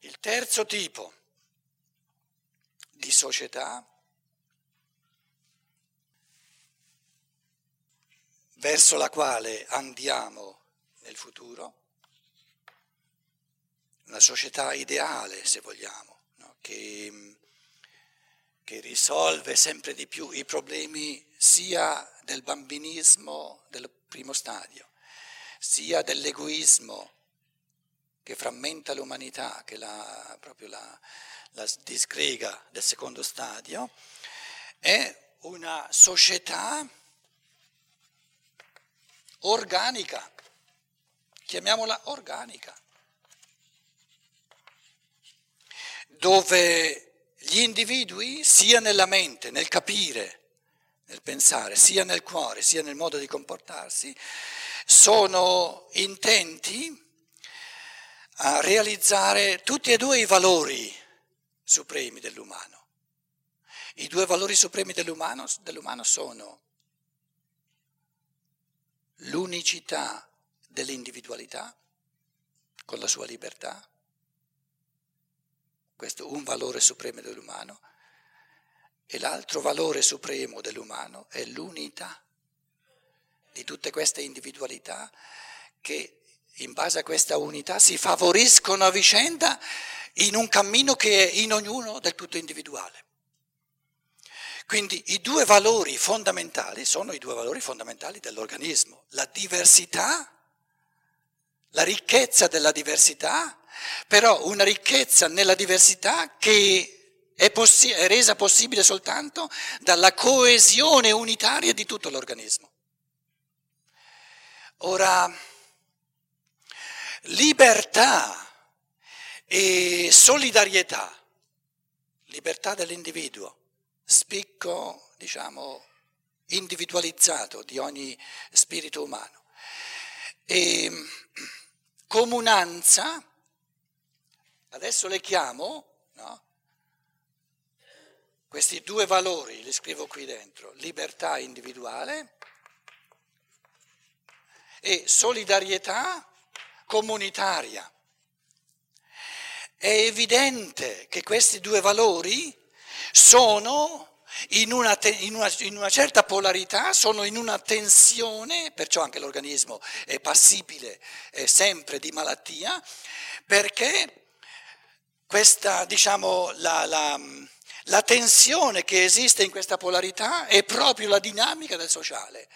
Il terzo tipo di società verso la quale andiamo nel futuro, una società ideale se vogliamo, no? che, che risolve sempre di più i problemi sia del bambinismo del primo stadio, sia dell'egoismo che frammenta l'umanità, che la, proprio la, la disgrega del secondo stadio, è una società organica, chiamiamola organica, dove gli individui, sia nella mente, nel capire, nel pensare, sia nel cuore, sia nel modo di comportarsi, sono intenti a realizzare tutti e due i valori supremi dell'umano. I due valori supremi dell'umano, dell'umano sono l'unicità dell'individualità con la sua libertà, questo è un valore supremo dell'umano, e l'altro valore supremo dell'umano è l'unità di tutte queste individualità che in base a questa unità si favoriscono a vicenda in un cammino che è in ognuno del tutto individuale. Quindi i due valori fondamentali sono i due valori fondamentali dell'organismo, la diversità, la ricchezza della diversità, però una ricchezza nella diversità che è, possi- è resa possibile soltanto dalla coesione unitaria di tutto l'organismo. Ora, libertà e solidarietà, libertà dell'individuo, spicco, diciamo, individualizzato di ogni spirito umano, e comunanza, adesso le chiamo, no? Questi due valori li scrivo qui dentro, libertà individuale e solidarietà comunitaria. È evidente che questi due valori sono in una, te, in, una, in una, certa polarità, sono in una tensione, perciò anche l'organismo è passibile è sempre di malattia, perché questa, diciamo, la, la la tensione che esiste in questa polarità è proprio la dinamica del sociale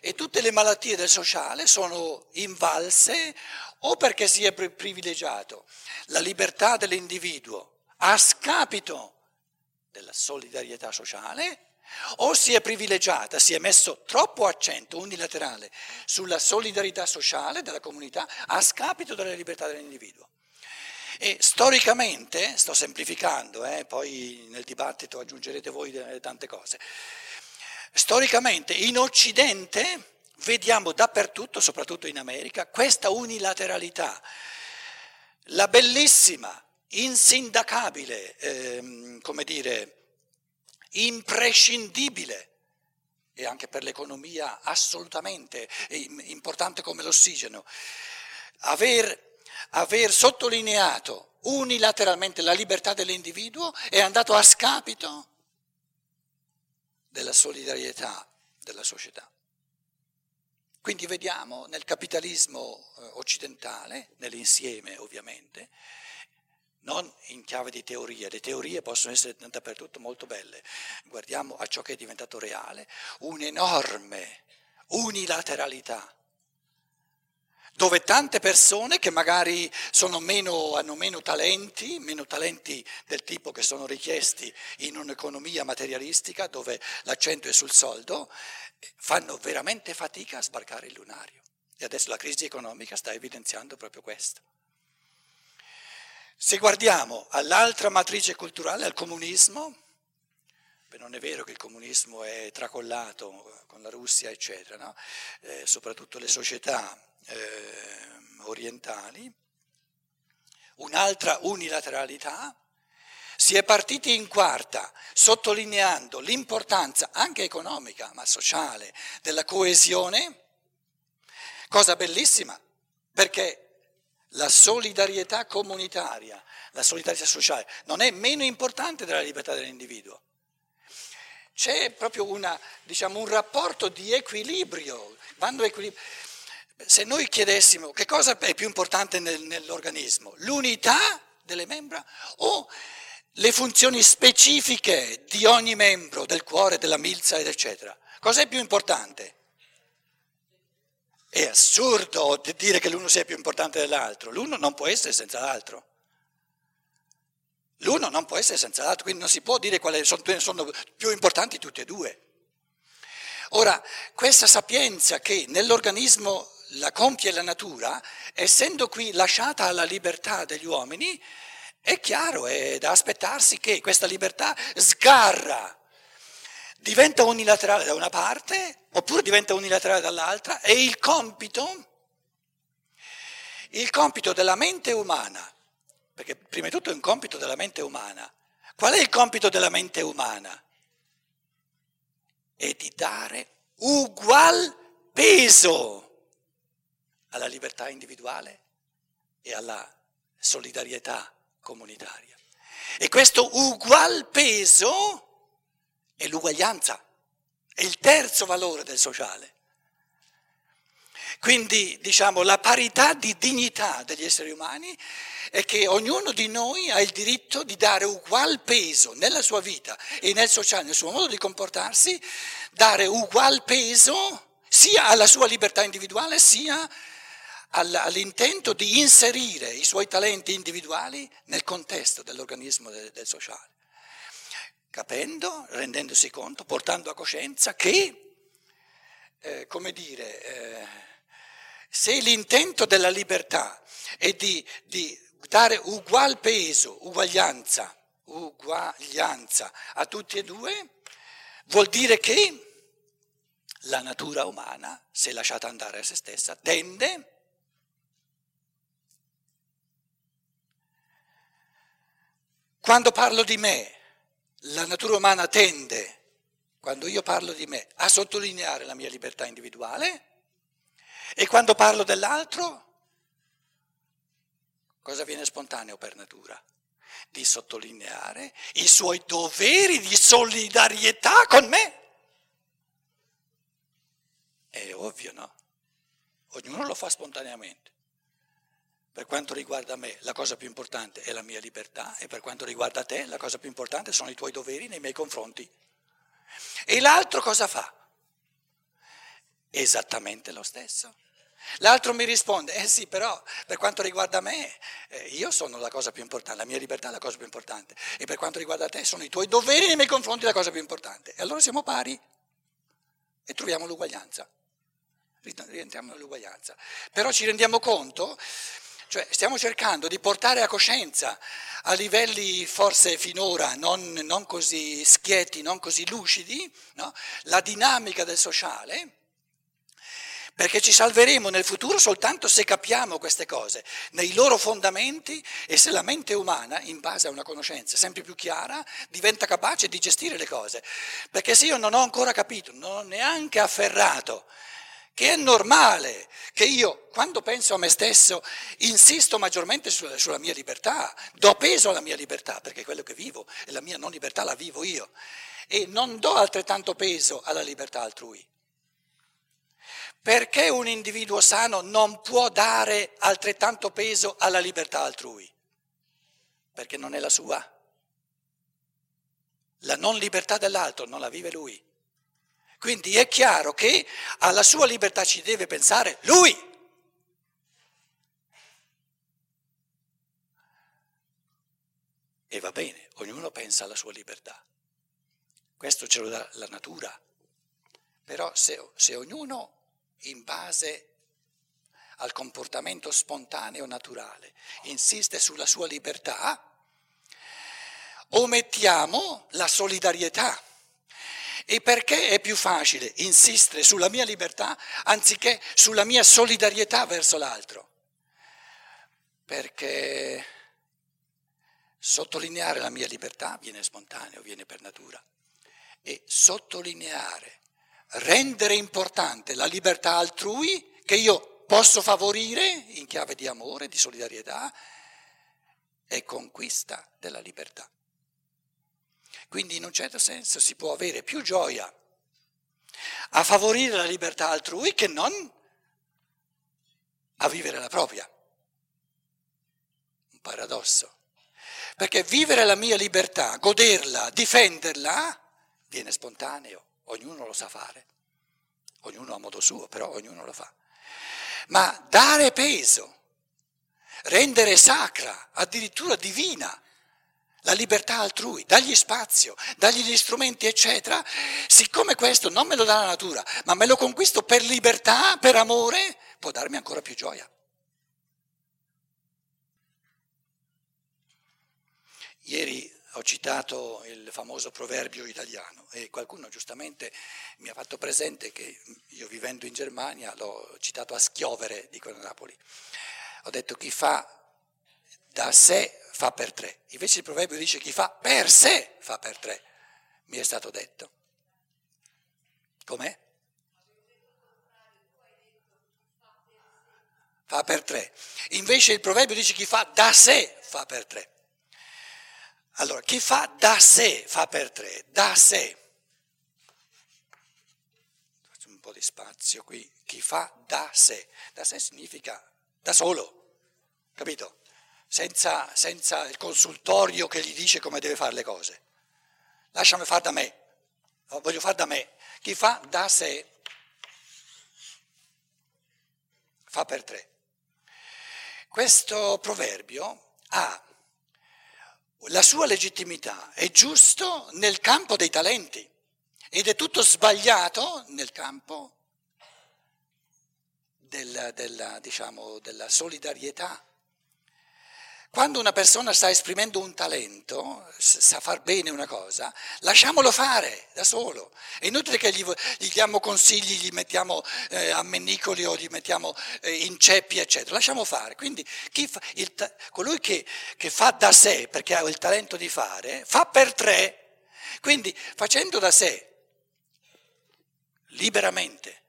e tutte le malattie del sociale sono invalse o perché si è privilegiato la libertà dell'individuo a scapito della solidarietà sociale o si è privilegiata, si è messo troppo accento unilaterale sulla solidarietà sociale della comunità a scapito della libertà dell'individuo. E storicamente, sto semplificando, eh, poi nel dibattito aggiungerete voi tante cose, storicamente in Occidente vediamo dappertutto, soprattutto in America, questa unilateralità, la bellissima, insindacabile, ehm, come dire, imprescindibile e anche per l'economia assolutamente importante come l'ossigeno, aver aver sottolineato unilateralmente la libertà dell'individuo è andato a scapito della solidarietà della società. Quindi vediamo nel capitalismo eh, occidentale, nell'insieme ovviamente, non in chiave di teoria, le teorie possono essere dappertutto molto belle, guardiamo a ciò che è diventato reale, un'enorme unilateralità dove tante persone che magari meno, hanno meno talenti, meno talenti del tipo che sono richiesti in un'economia materialistica dove l'accento è sul soldo, fanno veramente fatica a sbarcare il lunario. E adesso la crisi economica sta evidenziando proprio questo. Se guardiamo all'altra matrice culturale, al comunismo, non è vero che il comunismo è tracollato con la Russia, eccetera, no? eh, soprattutto le società eh, orientali, un'altra unilateralità, si è partiti in quarta sottolineando l'importanza anche economica ma sociale della coesione, cosa bellissima perché la solidarietà comunitaria, la solidarietà sociale, non è meno importante della libertà dell'individuo. C'è proprio una, diciamo, un rapporto di equilibrio. equilibrio. Se noi chiedessimo che cosa è più importante nel, nell'organismo, l'unità delle membra o le funzioni specifiche di ogni membro, del cuore, della milza, eccetera, cosa è più importante? È assurdo dire che l'uno sia più importante dell'altro, l'uno non può essere senza l'altro. L'uno non può essere senza l'altro, quindi non si può dire quali sono, sono più importanti tutti e due. Ora, questa sapienza che nell'organismo la compie la natura, essendo qui lasciata alla libertà degli uomini, è chiaro, è da aspettarsi che questa libertà sgarra diventa unilaterale da una parte oppure diventa unilaterale dall'altra e il compito, il compito della mente umana, perché prima di tutto è un compito della mente umana, qual è il compito della mente umana? È di dare ugual peso alla libertà individuale e alla solidarietà comunitaria. E questo ugual peso è l'uguaglianza, è il terzo valore del sociale. Quindi diciamo la parità di dignità degli esseri umani è che ognuno di noi ha il diritto di dare ugual peso nella sua vita e nel sociale, nel suo modo di comportarsi, dare ugual peso sia alla sua libertà individuale sia all'intento di inserire i suoi talenti individuali nel contesto dell'organismo del, del sociale capendo, rendendosi conto, portando a coscienza che, eh, come dire, eh, se l'intento della libertà è di, di dare ugual peso, uguaglianza, uguaglianza a tutti e due, vuol dire che la natura umana, se lasciata andare a se stessa, tende quando parlo di me, la natura umana tende, quando io parlo di me, a sottolineare la mia libertà individuale e quando parlo dell'altro, cosa viene spontaneo per natura? Di sottolineare i suoi doveri di solidarietà con me. È ovvio, no? Ognuno lo fa spontaneamente. Per quanto riguarda me, la cosa più importante è la mia libertà e per quanto riguarda te, la cosa più importante sono i tuoi doveri nei miei confronti. E l'altro cosa fa? Esattamente lo stesso. L'altro mi risponde, eh sì, però per quanto riguarda me, eh, io sono la cosa più importante, la mia libertà è la cosa più importante. E per quanto riguarda te, sono i tuoi doveri nei miei confronti la cosa più importante. E allora siamo pari e troviamo l'uguaglianza. Rientriamo nell'uguaglianza. Però ci rendiamo conto cioè stiamo cercando di portare a coscienza a livelli forse finora non, non così schietti, non così lucidi, no? la dinamica del sociale, perché ci salveremo nel futuro soltanto se capiamo queste cose, nei loro fondamenti e se la mente umana, in base a una conoscenza sempre più chiara, diventa capace di gestire le cose. Perché se io non ho ancora capito, non ho neanche afferrato che è normale che io, quando penso a me stesso, insisto maggiormente sulla, sulla, mia libertà, do peso alla mia libertà, perché quello che vivo e la mia non libertà la vivo io, e non do altrettanto peso alla libertà altrui. Perché un individuo sano non può dare altrettanto peso alla libertà altrui? Perché non è la sua. La non libertà dell'altro non la vive lui. Quindi è chiaro che alla sua libertà ci deve pensare lui. E va bene, ognuno pensa alla sua libertà. Questo ce lo dà la natura. Però se, se ognuno in base al comportamento spontaneo naturale insiste sulla sua libertà, omettiamo la solidarietà. E perché è più facile insistere sulla mia libertà anziché sulla mia solidarietà verso l'altro? Perché sottolineare la mia libertà viene spontaneo, viene per natura. E sottolineare, rendere importante la libertà altrui, che io posso favorire in chiave di amore, di solidarietà e conquista della libertà. Quindi in un certo senso si può avere più gioia a favorire la libertà altrui che non a vivere la propria. Un paradosso. Perché vivere la mia libertà, goderla, difenderla, viene spontaneo, ognuno lo sa fare, ognuno a modo suo, però ognuno lo fa. Ma dare peso, rendere sacra, addirittura divina, la libertà altrui, dagli spazio, dagli gli strumenti, eccetera, siccome questo non me lo dà la natura, ma me lo conquisto per libertà, per amore, può darmi ancora più gioia. Ieri ho citato il famoso proverbio italiano e qualcuno giustamente mi ha fatto presente che io vivendo in Germania l'ho citato a schiovere, dicono a Napoli. Ho detto chi fa da sé fa per tre, invece il proverbio dice chi fa per sé fa per tre, mi è stato detto. Com'è? Fa per tre. Invece il proverbio dice chi fa da sé fa per tre. Allora, chi fa da sé fa per tre, da sé. Faccio un po' di spazio qui. Chi fa da sé. Da sé significa da solo, capito? Senza, senza il consultorio che gli dice come deve fare le cose. Lasciami fare da me, voglio fare da me. Chi fa da sé fa per tre. Questo proverbio ha la sua legittimità è giusto nel campo dei talenti ed è tutto sbagliato nel campo della, della, diciamo, della solidarietà. Quando una persona sta esprimendo un talento, sa far bene una cosa, lasciamolo fare da solo. È inutile che gli, gli diamo consigli, gli mettiamo eh, ammennicoli o gli mettiamo eh, inceppi, eccetera. Lasciamo fare. Quindi fa, il, colui che, che fa da sé, perché ha il talento di fare, fa per tre. Quindi facendo da sé, liberamente,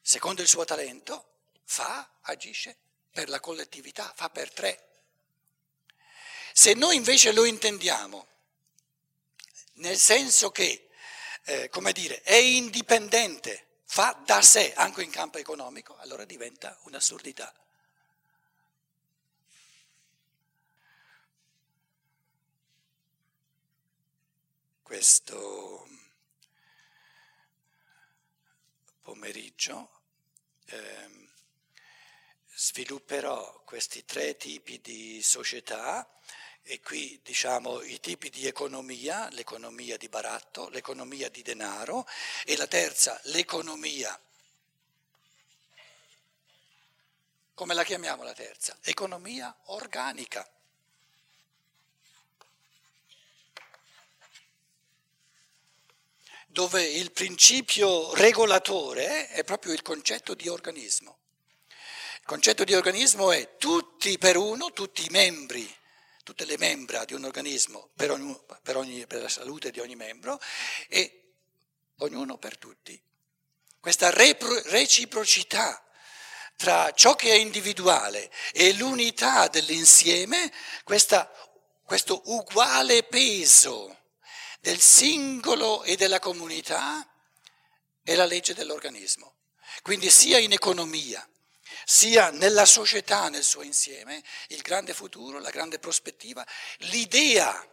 secondo il suo talento, fa, agisce per la collettività, fa per tre. Se noi invece lo intendiamo nel senso che, eh, come dire, è indipendente, fa da sé anche in campo economico, allora diventa un'assurdità. Questo pomeriggio. Eh, svilupperò questi tre tipi di società e qui diciamo i tipi di economia, l'economia di baratto, l'economia di denaro e la terza l'economia. Come la chiamiamo la terza? Economia organica. dove il principio regolatore è proprio il concetto di organismo. Concetto di organismo è tutti per uno, tutti i membri, tutte le membra di un organismo per, ogni, per, ogni, per la salute di ogni membro e ognuno per tutti. Questa reciprocità tra ciò che è individuale e l'unità dell'insieme, questa, questo uguale peso del singolo e della comunità è la legge dell'organismo. Quindi sia in economia, sia nella società nel suo insieme, il grande futuro, la grande prospettiva, l'idea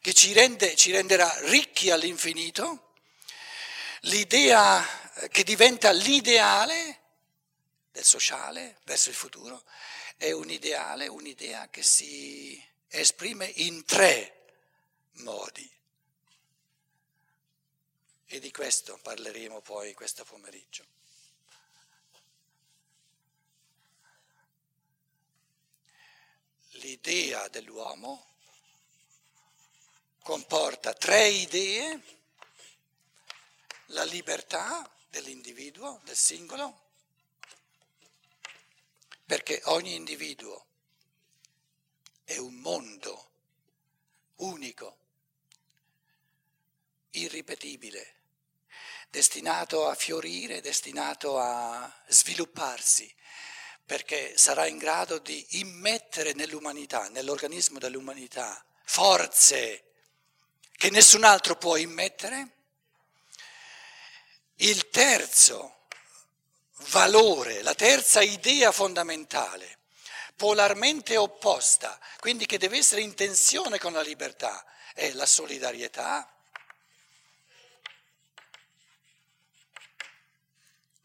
che ci, rende, ci renderà ricchi all'infinito, l'idea che diventa l'ideale del sociale verso il futuro, è un ideale, un'idea che si esprime in tre modi. E di questo parleremo poi questo pomeriggio. L'idea dell'uomo comporta tre idee, la libertà dell'individuo, del singolo, perché ogni individuo è un mondo unico, irripetibile, destinato a fiorire, destinato a svilupparsi, perché sarà in grado di immettere nell'umanità, nell'organismo dell'umanità, forze che nessun altro può immettere. Il terzo valore, la terza idea fondamentale, polarmente opposta, quindi che deve essere in tensione con la libertà, è la solidarietà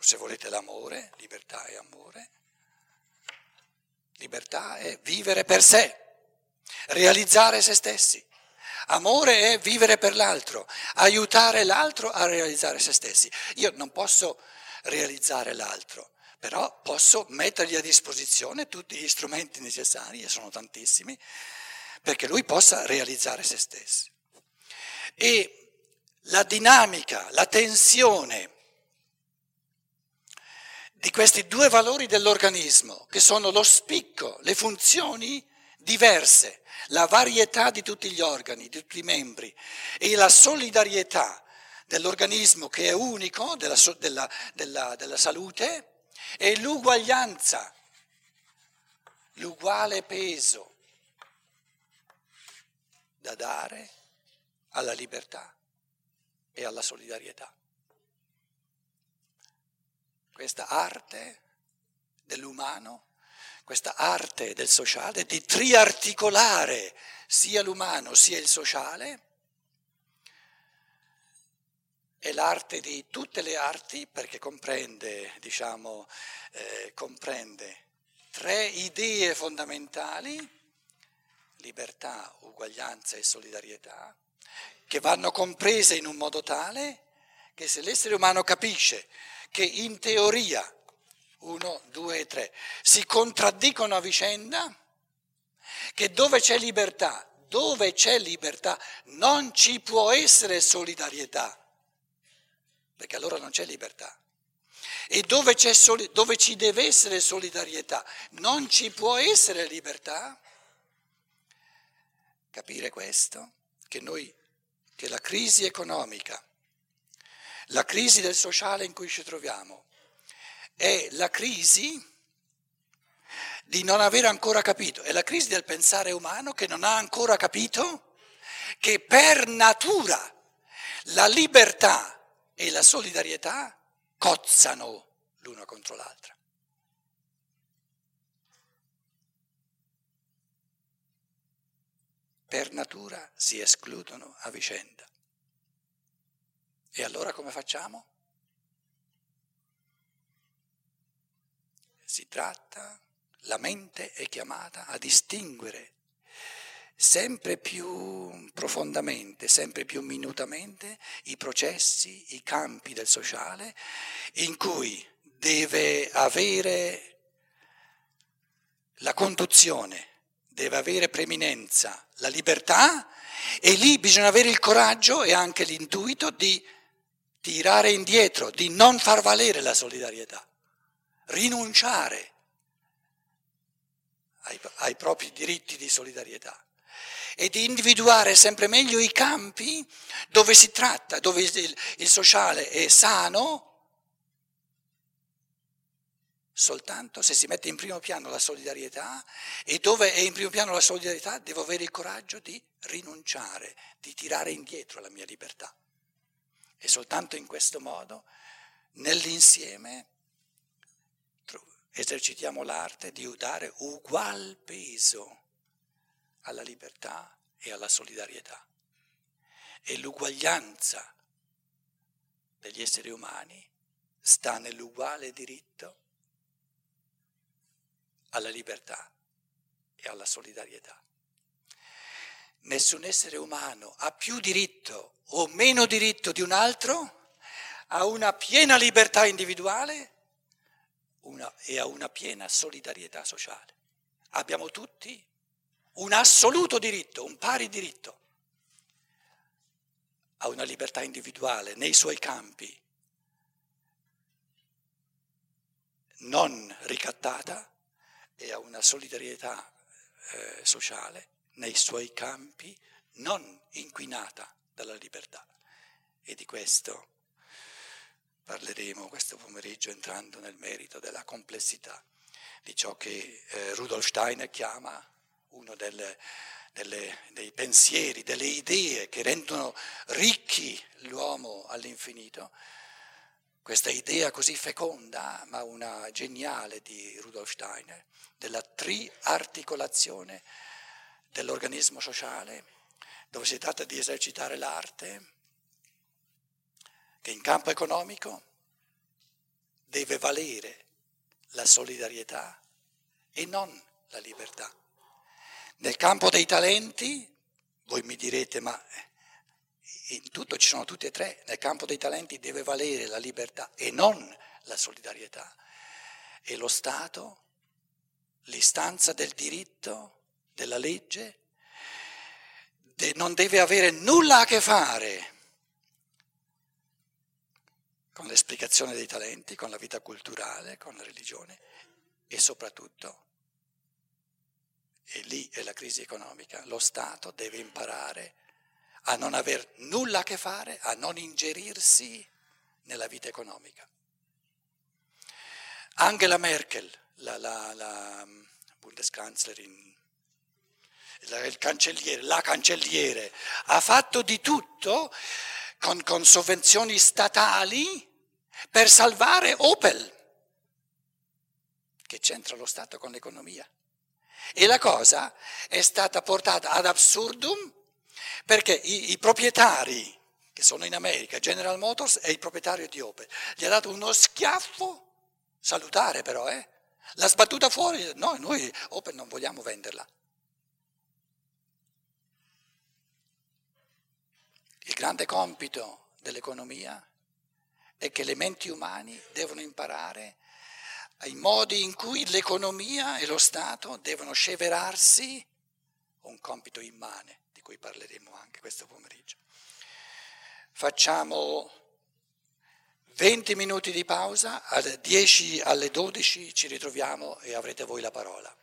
se volete l'amore, libertà e amore. Libertà è vivere per sé, realizzare se stessi. Amore è vivere per l'altro, aiutare l'altro a realizzare se stessi. Io non posso realizzare l'altro, però posso mettergli a disposizione tutti gli strumenti necessari, e sono tantissimi, perché lui possa realizzare se stesso. E la dinamica, la tensione di questi due valori dell'organismo, che sono lo spicco, le funzioni diverse, la varietà di tutti gli organi, di tutti i membri e la solidarietà dell'organismo che è unico, della, della, della, della salute, e l'uguaglianza, l'uguale peso da dare alla libertà e alla solidarietà questa arte dell'umano, questa arte del sociale, di triarticolare sia l'umano sia il sociale, è l'arte di tutte le arti perché comprende, diciamo, eh, comprende tre idee fondamentali, libertà, uguaglianza e solidarietà, che vanno comprese in un modo tale che se l'essere umano capisce che in teoria, uno, due e tre, si contraddicono a vicenda, che dove c'è libertà, dove c'è libertà non ci può essere solidarietà, perché allora non c'è libertà. E dove, soli- dove ci deve essere solidarietà non ci può essere libertà. Capire questo? Che noi, che la crisi economica la crisi del sociale in cui ci troviamo è la crisi di non aver ancora capito, è la crisi del pensare umano che non ha ancora capito che per natura la libertà e la solidarietà cozzano l'una contro l'altra. Per natura si escludono a vicenda. E allora come facciamo? Si tratta, la mente è chiamata a distinguere sempre più profondamente, sempre più minutamente i processi, i campi del sociale in cui deve avere la conduzione, deve avere preminenza la libertà e lì bisogna avere il coraggio e anche l'intuito di tirare indietro, di non far valere la solidarietà, rinunciare ai, ai propri diritti di solidarietà e di individuare sempre meglio i campi dove si tratta, dove il, il sociale è sano, soltanto se si mette in primo piano la solidarietà e dove è in primo piano la solidarietà devo avere il coraggio di rinunciare, di tirare indietro la mia libertà. E soltanto in questo modo, nell'insieme, esercitiamo l'arte di dare ugual peso alla libertà e alla solidarietà. E l'uguaglianza degli esseri umani sta nell'uguale diritto alla libertà e alla solidarietà. Nessun essere umano ha più diritto o meno diritto di un altro, ha una piena libertà individuale una, e ha una piena solidarietà sociale. Abbiamo tutti un assoluto diritto, un pari diritto a una libertà individuale nei suoi campi, non ricattata, e a una solidarietà eh, sociale nei suoi campi non inquinata dalla libertà. E di questo parleremo questo pomeriggio entrando nel merito della complessità di ciò che eh, Rudolf Steiner chiama uno delle, delle, dei pensieri, delle idee che rendono ricchi l'uomo all'infinito. Questa idea così feconda, ma una geniale di Rudolf Steiner, della triarticolazione dell'organismo sociale, dove si tratta di esercitare l'arte, che in campo economico deve valere la solidarietà e non la libertà. Nel campo dei talenti, voi mi direte, ma in tutto ci sono tutti e tre, nel campo dei talenti deve valere la libertà e non la solidarietà. E lo Stato, l'istanza del diritto, della legge, non deve avere nulla a che fare con l'esplicazione dei talenti, con la vita culturale, con la religione e soprattutto, e lì è la crisi economica, lo Stato deve imparare a non aver nulla a che fare, a non ingerirsi nella vita economica. Angela Merkel, la, la, la Bundeskanzlerin, il cancelliere, la cancelliere, ha fatto di tutto con, con sovvenzioni statali per salvare Opel, che c'entra lo Stato con l'economia. E la cosa è stata portata ad absurdum perché i, i proprietari, che sono in America, General Motors è il proprietario di Opel, gli ha dato uno schiaffo, salutare però, eh? l'ha sbattuta fuori, no, noi Opel non vogliamo venderla. Il grande compito dell'economia è che le menti umane devono imparare ai modi in cui l'economia e lo Stato devono sceverarsi un compito immane di cui parleremo anche questo pomeriggio. Facciamo 20 minuti di pausa, alle 10 alle 12 ci ritroviamo e avrete voi la parola.